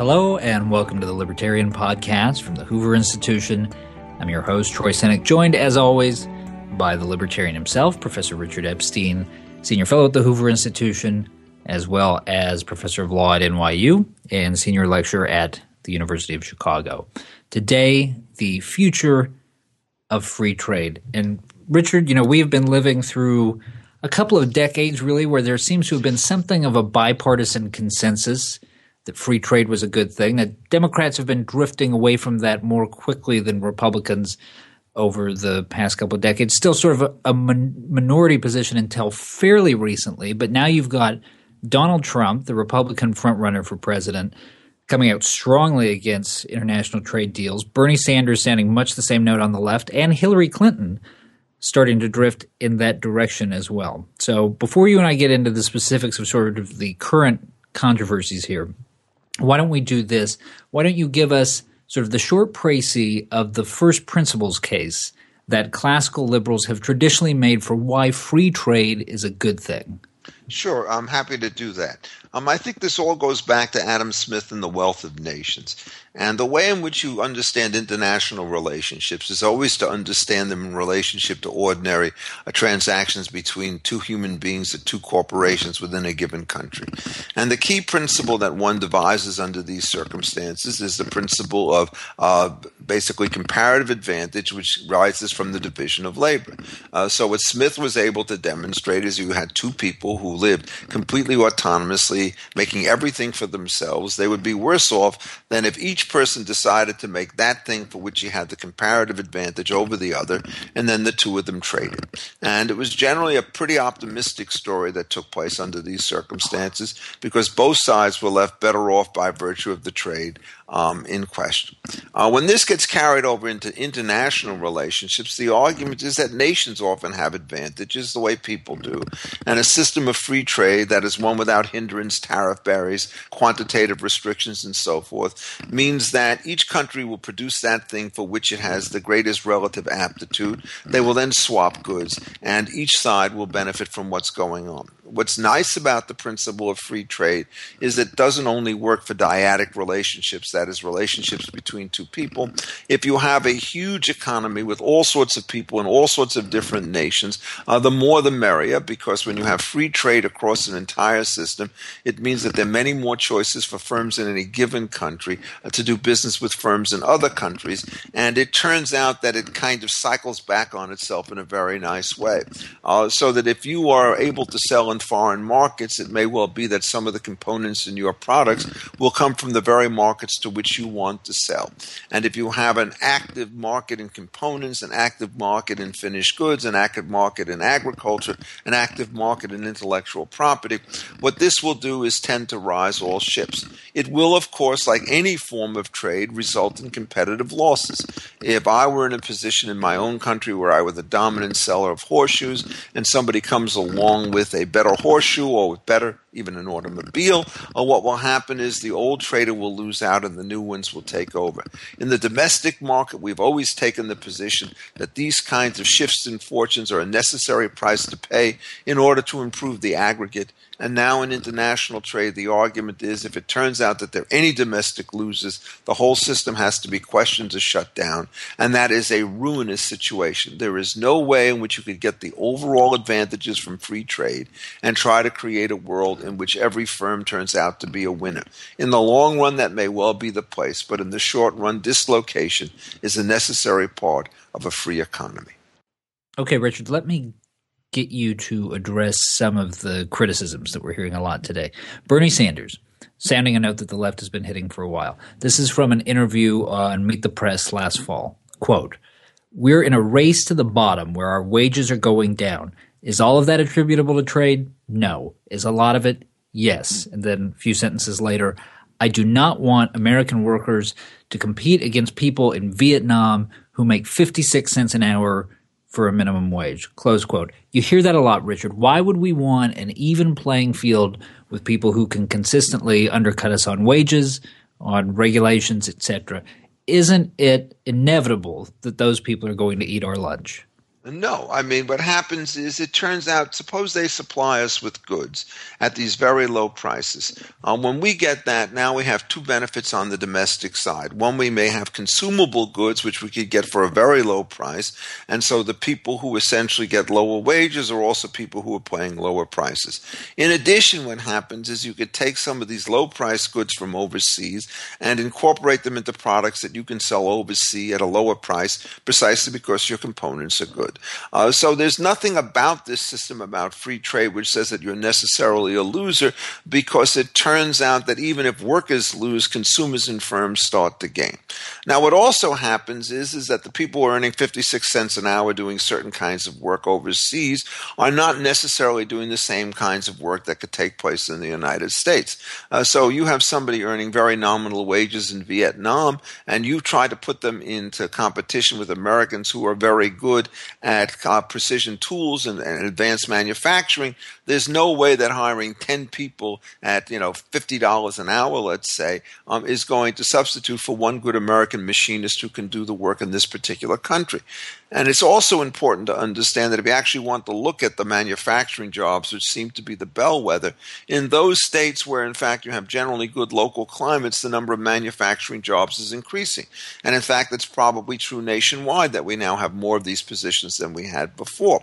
Hello, and welcome to the Libertarian Podcast from the Hoover Institution. I'm your host, Troy Senik, joined as always by the Libertarian himself, Professor Richard Epstein, Senior Fellow at the Hoover Institution, as well as Professor of Law at NYU and Senior Lecturer at the University of Chicago. Today, the future of free trade. And Richard, you know, we have been living through a couple of decades really where there seems to have been something of a bipartisan consensus that free trade was a good thing. That Democrats have been drifting away from that more quickly than Republicans over the past couple of decades. Still sort of a, a minority position until fairly recently, but now you've got Donald Trump, the Republican frontrunner for president, coming out strongly against international trade deals. Bernie Sanders sounding much the same note on the left, and Hillary Clinton starting to drift in that direction as well. So before you and I get into the specifics of sort of the current controversies here, why don't we do this? Why don't you give us sort of the short précis of the first principles case that classical liberals have traditionally made for why free trade is a good thing? Sure, I'm happy to do that. Um, I think this all goes back to Adam Smith and the Wealth of Nations. And the way in which you understand international relationships is always to understand them in relationship to ordinary uh, transactions between two human beings or two corporations within a given country. And the key principle that one devises under these circumstances is the principle of uh, basically comparative advantage, which rises from the division of labor. Uh, so, what Smith was able to demonstrate is you had two people who lived completely autonomously, making everything for themselves. They would be worse off than if each person decided to make that thing for which he had the comparative advantage over the other, and then the two of them traded. And it was generally a pretty optimistic story that took place under these circumstances because both sides were left better off by virtue of the trade um, in question. Uh, when this gets carried over into international relationships, the argument is that nations often have advantages the way people do, and a system of free trade that is one without hindrance, tariff barriers, quantitative restrictions, and so forth means that each country will produce that thing for which it has the greatest relative aptitude. They will then swap goods, and each side will benefit from what's going on what's nice about the principle of free trade is it doesn't only work for dyadic relationships, that is, relationships between two people. If you have a huge economy with all sorts of people in all sorts of different nations, uh, the more the merrier, because when you have free trade across an entire system, it means that there are many more choices for firms in any given country uh, to do business with firms in other countries. And it turns out that it kind of cycles back on itself in a very nice way. Uh, so that if you are able to sell in foreign markets, it may well be that some of the components in your products will come from the very markets to which you want to sell. And if you have an active market in components, an active market in finished goods, an active market in agriculture, an active market in intellectual property, what this will do is tend to rise all ships. It will, of course, like any form of trade, result in competitive losses. If I were in a position in my own country where I were the dominant seller of horseshoes and somebody comes along with a better horseshoe or with better even an automobile, or what will happen is the old trader will lose out and the new ones will take over. In the domestic market, we've always taken the position that these kinds of shifts in fortunes are a necessary price to pay in order to improve the aggregate and now in international trade, the argument is if it turns out that there are any domestic losers, the whole system has to be questioned or shut down. And that is a ruinous situation. There is no way in which you could get the overall advantages from free trade and try to create a world in which every firm turns out to be a winner. In the long run, that may well be the place, but in the short run, dislocation is a necessary part of a free economy. Okay, Richard, let me get you to address some of the criticisms that we're hearing a lot today. Bernie Sanders, sounding a note that the left has been hitting for a while. This is from an interview uh, on Meet the Press last fall. Quote, We're in a race to the bottom where our wages are going down. Is all of that attributable to trade? No. Is a lot of it? Yes. And then a few sentences later, I do not want American workers to compete against people in Vietnam who make 56 cents an hour for a minimum wage. Close quote. You hear that a lot, Richard. Why would we want an even playing field with people who can consistently undercut us on wages, on regulations, etc.? Isn't it inevitable that those people are going to eat our lunch? No, I mean, what happens is it turns out, suppose they supply us with goods at these very low prices. Uh, when we get that, now we have two benefits on the domestic side. One, we may have consumable goods, which we could get for a very low price. And so the people who essentially get lower wages are also people who are paying lower prices. In addition, what happens is you could take some of these low price goods from overseas and incorporate them into products that you can sell overseas at a lower price precisely because your components are good Uh, so there's nothing about this system about free trade which says that you're necessarily a loser because it turns out that even if workers lose, consumers and firms start to gain. Now, what also happens is, is that the people earning 56 cents an hour doing certain kinds of work overseas are not necessarily doing the same kinds of work that could take place in the United States. Uh, so you have somebody earning very nominal wages in Vietnam, and you try to put them into competition with Americans who are very good at uh, precision tools and, and, advanced manufacturing, there's no way that hiring 10 people at you know $50 an hour, let's say, um, is going to substitute for one good American machinist who can do the work in this particular country. And it's also important to understand that if you actually want to look at the manufacturing jobs, which seem to be the bellwether, in those states where, in fact, you have generally good local climates, the number of manufacturing jobs is increasing. And in fact, it's probably true nationwide that we now have more of these positions than we had before.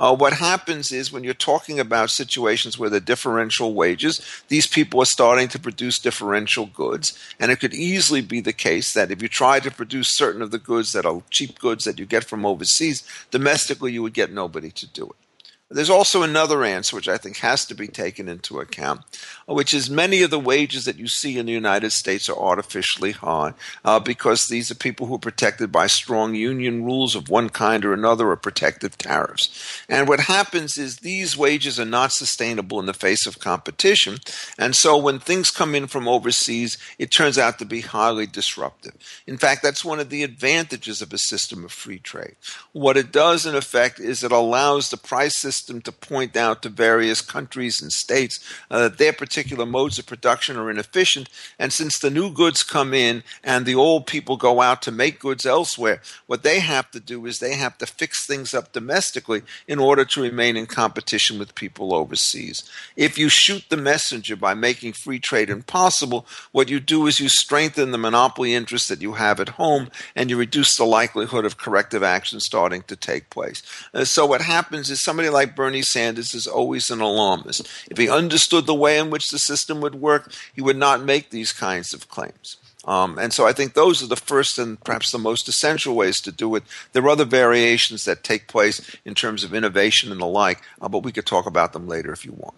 Uh, what happens is when you're talking about situations where the differential wages, these people are starting to produce differential goods. And it could easily be the case that if you try to produce certain of the goods that are cheap goods that you get from overseas. Domestically, you would get nobody to do it. There's also another answer which I think has to be taken into account, which is many of the wages that you see in the United States are artificially high uh, because these are people who are protected by strong union rules of one kind or another or protective tariffs. And what happens is these wages are not sustainable in the face of competition. And so when things come in from overseas, it turns out to be highly disruptive. In fact, that's one of the advantages of a system of free trade. What it does, in effect, is it allows the price system system to point out to various countries and states uh, that their particular modes of production are inefficient. And since the new goods come in and the old people go out to make goods elsewhere, what they have to do is they have to fix things up domestically in order to remain in competition with people overseas. If you shoot the messenger by making free trade impossible, what you do is you strengthen the monopoly interests that you have at home and you reduce the likelihood of corrective action starting to take place. Uh, so what happens is somebody like Bernie Sanders is always an alarmist. If he understood the way in which the system would work, he would not make these kinds of claims. Um, and so I think those are the first and perhaps the most essential ways to do it. There are other variations that take place in terms of innovation and the like, uh, but we could talk about them later if you want.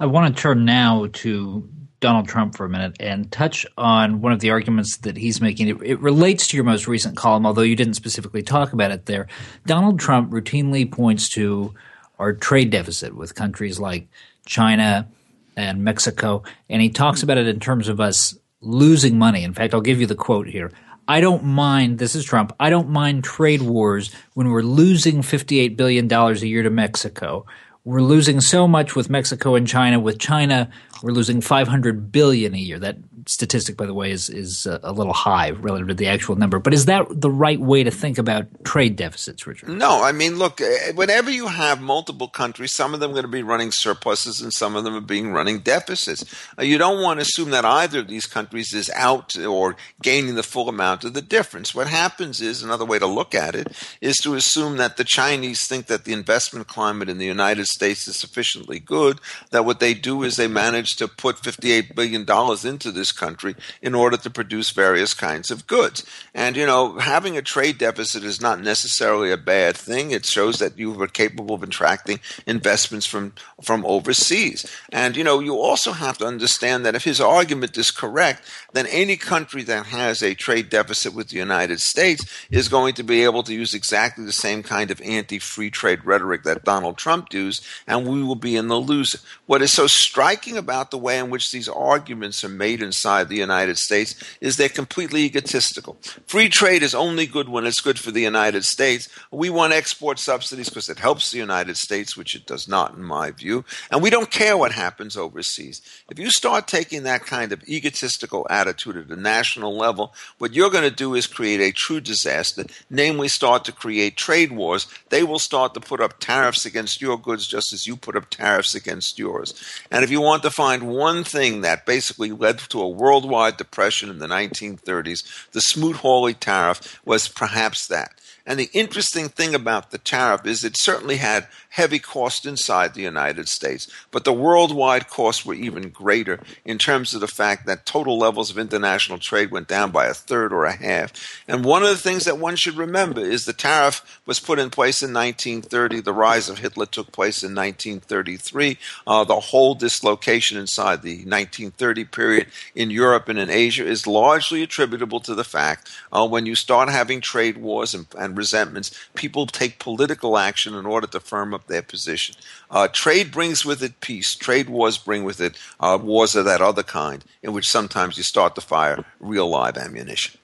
I want to turn now to Donald Trump for a minute and touch on one of the arguments that he's making. It, it, relates to your most recent column, although you didn't specifically talk about it there. Donald Trump routinely points to our trade deficit with countries like China and Mexico. And he talks about it in terms of us losing money. In fact, I'll give you the quote here. I don't mind, this is Trump, I don't mind trade wars when we're losing $58 billion a year to Mexico. We're losing so much with Mexico and China. With China, we're losing 500 billion a year. That statistic, by the way, is is a little high relative to the actual number. But is that the right way to think about trade deficits, Richard? No, I mean, look, eh, whenever you have multiple countries, some of them are going to be running surpluses, and some of them are being running deficits. Uh, you don't want to assume that either of these countries is out or gaining the full amount of the difference. What happens is another way to look at it is to assume that the Chinese think that the investment climate in the United States is sufficiently good that what they do is they manage to put $58 billion into this country in order to produce various kinds of goods. And, you know, having a trade deficit is not necessarily a bad thing. It shows that you are capable of attracting investments from, from overseas. And, you know, you also have to understand that if his argument is correct, then any country that has a trade deficit with the United States is going to be able to use exactly the same kind of anti free trade rhetoric that Donald Trump used and we will be in the loser. What is so striking about the way in which these arguments are made inside the United States is they're completely egotistical. Free trade is only good when it's good for the United States. We want export subsidies because it helps the United States, which it does not, in my view. And we don't care what happens overseas. If you start taking that kind of egotistical attitude at the national level, what you're going to do is create a true disaster, namely, start to create trade wars. They will start to put up tariffs against your goods just as you put up tariffs against yours. And if you want to find one thing that basically led to a worldwide depression in the 1930s, the Smoot-Hawley tariff was perhaps that. And the interesting thing about the tariff is it certainly had heavy cost inside the United States, but the worldwide costs were even greater in terms of the fact that total levels of international trade went down by a third or a half. And one of the things that one should remember is the tariff was put in place in 1930. The rise of Hitler took place in 1933. Uh, the whole dislocation inside the 1930 period in Europe and in Asia is largely attributable to the fact uh, when you start having trade wars and, and resentments, people take political action in order to firm up their position. Uh, trade brings with it peace. Trade wars bring with it uh, wars of that other kind, in which sometimes you start to fire real live ammunition.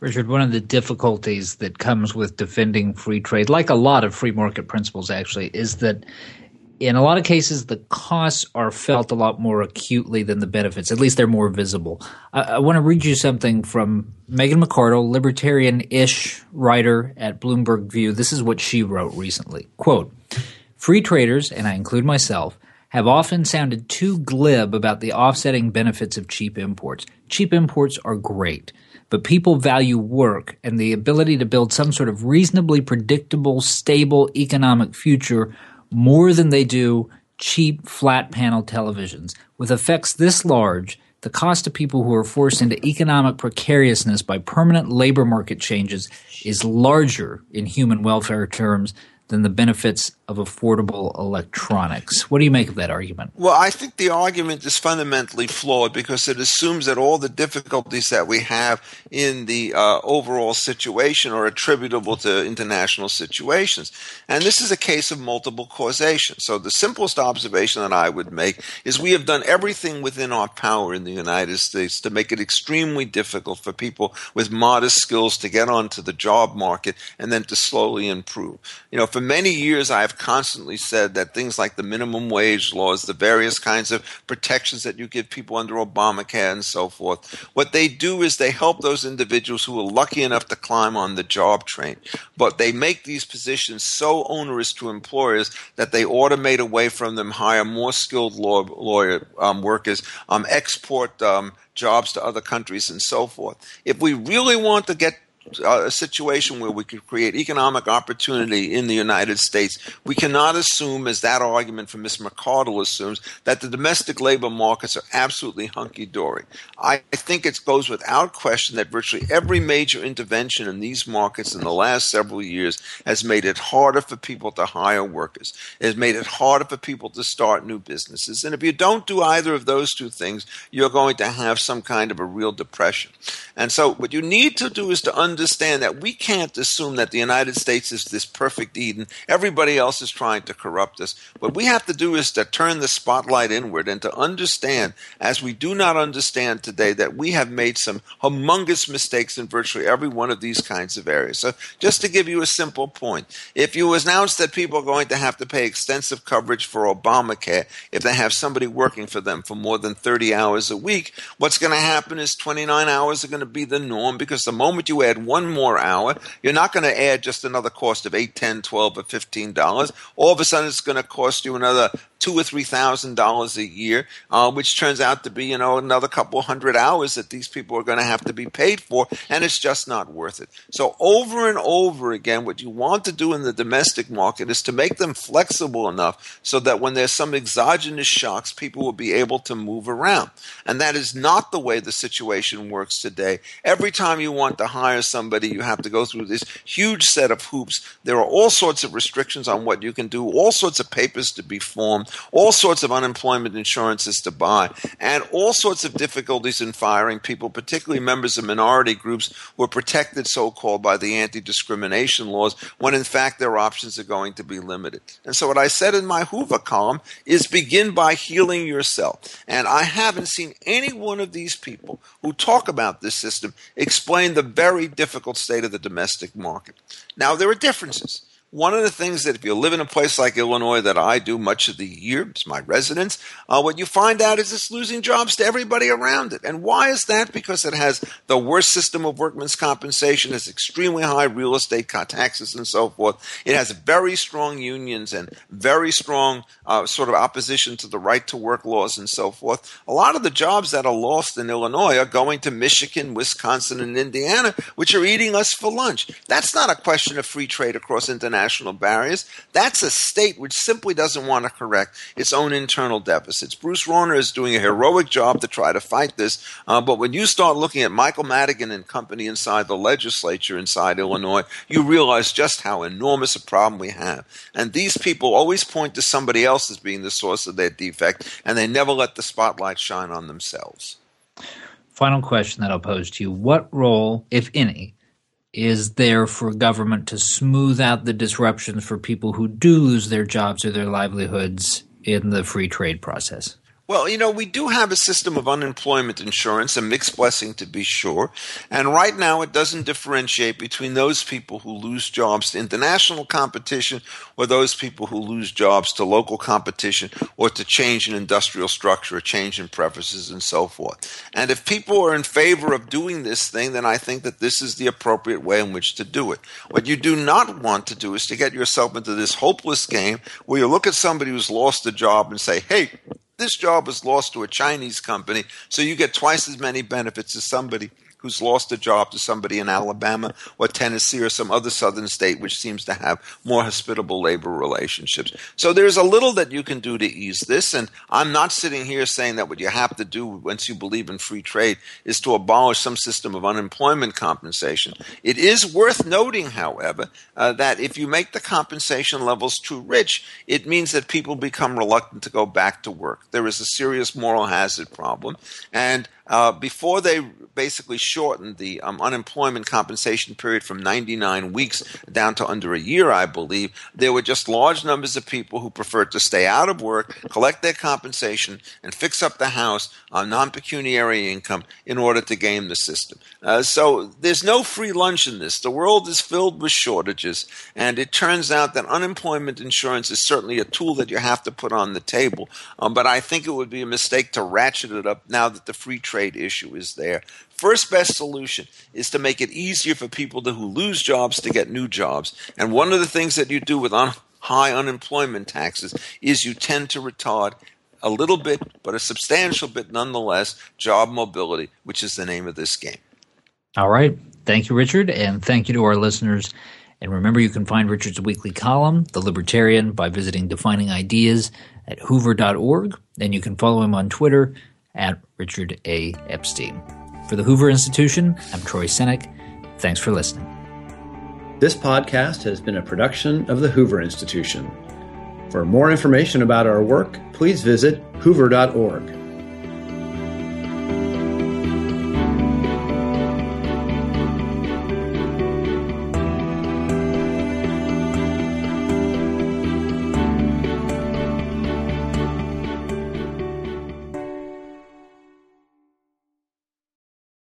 Richard, one of the difficulties that comes with defending free trade, like a lot of free market principles actually, is that in a lot of cases, the costs are felt a lot more acutely than the benefits. At least they're more visible. I, I want to read you something from Megan McArdle, libertarian-ish writer at Bloomberg View. This is what she wrote recently. Quote, Free traders, and I include myself, have often sounded too glib about the offsetting benefits of cheap imports. Cheap imports are great, but people value work and the ability to build some sort of reasonably predictable, stable economic future more than they do cheap flat panel televisions. With effects this large, the cost to people who are forced into economic precariousness by permanent labor market changes is larger in human welfare terms than the benefits of affordable electronics. What do you make of that argument? Well, I think the argument is fundamentally flawed because it assumes that all the difficulties that we have in the uh, overall situation are attributable to international situations. And this is a case of multiple causation. So the simplest observation that I would make is we have done everything within our power in the United States to make it extremely difficult for people with modest skills to get onto the job market and then to slowly improve. You know, for many years I've constantly said that things like the minimum wage laws, the various kinds of protections that you give people under Obamacare and so forth, what they do is they help those individuals who are lucky enough to climb on the job train. But they make these positions so onerous to employers that they automate away from them, hire more skilled law, lawyer um, workers, um, export um, jobs to other countries, and so forth. If we really want to get a situation where we could create economic opportunity in the United States, we cannot assume, as that argument from Ms. McArdle assumes, that the domestic labor markets are absolutely hunky dory. I think it goes without question that virtually every major intervention in these markets in the last several years has made it harder for people to hire workers. It has made it harder for people to start new businesses. And if you don't do either of those two things, you're going to have some kind of a real depression. And so, what you need to do is to understand understand that we can't assume that the United States is this perfect Eden. Everybody else is trying to corrupt us. What we have to do is to turn the spotlight inward and to understand, as we do not understand today, that we have made some humongous mistakes in virtually every one of these kinds of areas. So, just to give you a simple point, if you announce that people are going to have to pay extensive coverage for Obamacare if they have somebody working for them for more than 30 hours a week, what's going to happen is 29 hours are going to be the norm because the moment you add one more hour, you're not going to add just another cost of 8 10 12 or fifteen dollars. All of a sudden, it's going to cost you another two or three thousand dollars a year, uh, which turns out to be you know another couple hundred hours that these people are going to have to be paid for, and it's just not worth it. So over and over again, what you want to do in the domestic market is to make them flexible enough so that when there's some exogenous shocks, people will be able to move around, and that is not the way the situation works today. Every time you want to hire somebody, you have to go through this huge set of hoops. There are all sorts of restrictions on what you can do, all sorts of papers to be formed all sorts of unemployment insurances to buy, and all sorts of difficulties in firing people, particularly members of minority groups who are protected so called by the anti discrimination laws, when in fact their options are going to be limited. And so, what I said in my Hoover column is begin by healing yourself. And I haven't seen any one of these people who talk about this system explain the very difficult state of the domestic market. Now, there are differences. One of the things that if you live in a place like Illinois that I do much of the year, it's my residence, uh, what you find out is it's losing jobs to everybody around it. And why is that? Because it has the worst system of workmen's compensation, has extremely high real estate taxes and so forth. It has very strong unions and very strong uh, sort of opposition to the right to work laws and so forth. A lot of the jobs that are lost in Illinois are going to Michigan, Wisconsin, and Indiana, which are eating us for lunch. That's not a question of free trade across international national barriers. That's a state which simply doesn't want to correct its own internal deficits. Bruce Rauner is doing a heroic job to try to fight this, uh, but when you start looking at Michael Madigan and company inside the legislature inside Illinois, you realize just how enormous a problem we have. And these people always point to somebody else as being the source of their defect, and they never let the spotlight shine on themselves. Final question that I'll pose to you What role, if any, is there for government to smooth out the disruptions for people who do lose their jobs or their livelihoods in the free trade process? Well, you know, we do have a system of unemployment insurance, a mixed blessing to be sure. And right now, it doesn't differentiate between those people who lose jobs to international competition or those people who lose jobs to local competition or to change in industrial structure or change in preferences and so forth. And if people are in favor of doing this thing, then I think that this is the appropriate way in which to do it. What you do not want to do is to get yourself into this hopeless game where you look at somebody who's lost a job and say, hey, this job was lost to a Chinese company, so you get twice as many benefits as somebody who's lost a job to somebody in Alabama or Tennessee or some other southern state which seems to have more hospitable labor relationships. So there's a little that you can do to ease this. And I'm not sitting here saying that what you have to do once you believe in free trade is to abolish some system of unemployment compensation. It is worth noting, however, uh, that if you make the compensation levels too rich, it means that people become reluctant to go back to work. There is a serious moral hazard problem. And uh, before they basically shortened the um, unemployment compensation period from 99 weeks down to under a year, I believe, there were just large numbers of people who preferred to stay out of work, collect their compensation, and fix up the house on non pecuniary income in order to game the system. Uh, so there's no free lunch in this. The world is filled with shortages, and it turns out that unemployment insurance is certainly a tool that you have to put on the table. Um, but I think it would be a mistake to ratchet it up now that the free trade trade issue is there. First best solution is to make it easier for people to, who lose jobs to get new jobs. And one of the things that you do with un- high unemployment taxes is you tend to retard a little bit, but a substantial bit nonetheless, job mobility, which is the name of this game. All right. Thank you, Richard. And thank you to our listeners. And remember, you can find Richard's weekly column, The Libertarian, by visiting Defining Ideas at hoover.org. And you can follow him on Twitter at Richard A. Epstein. For the Hoover Institution, I'm Troy Senik. Thanks for listening. This podcast has been a production of the Hoover Institution. For more information about our work, please visit hoover.org.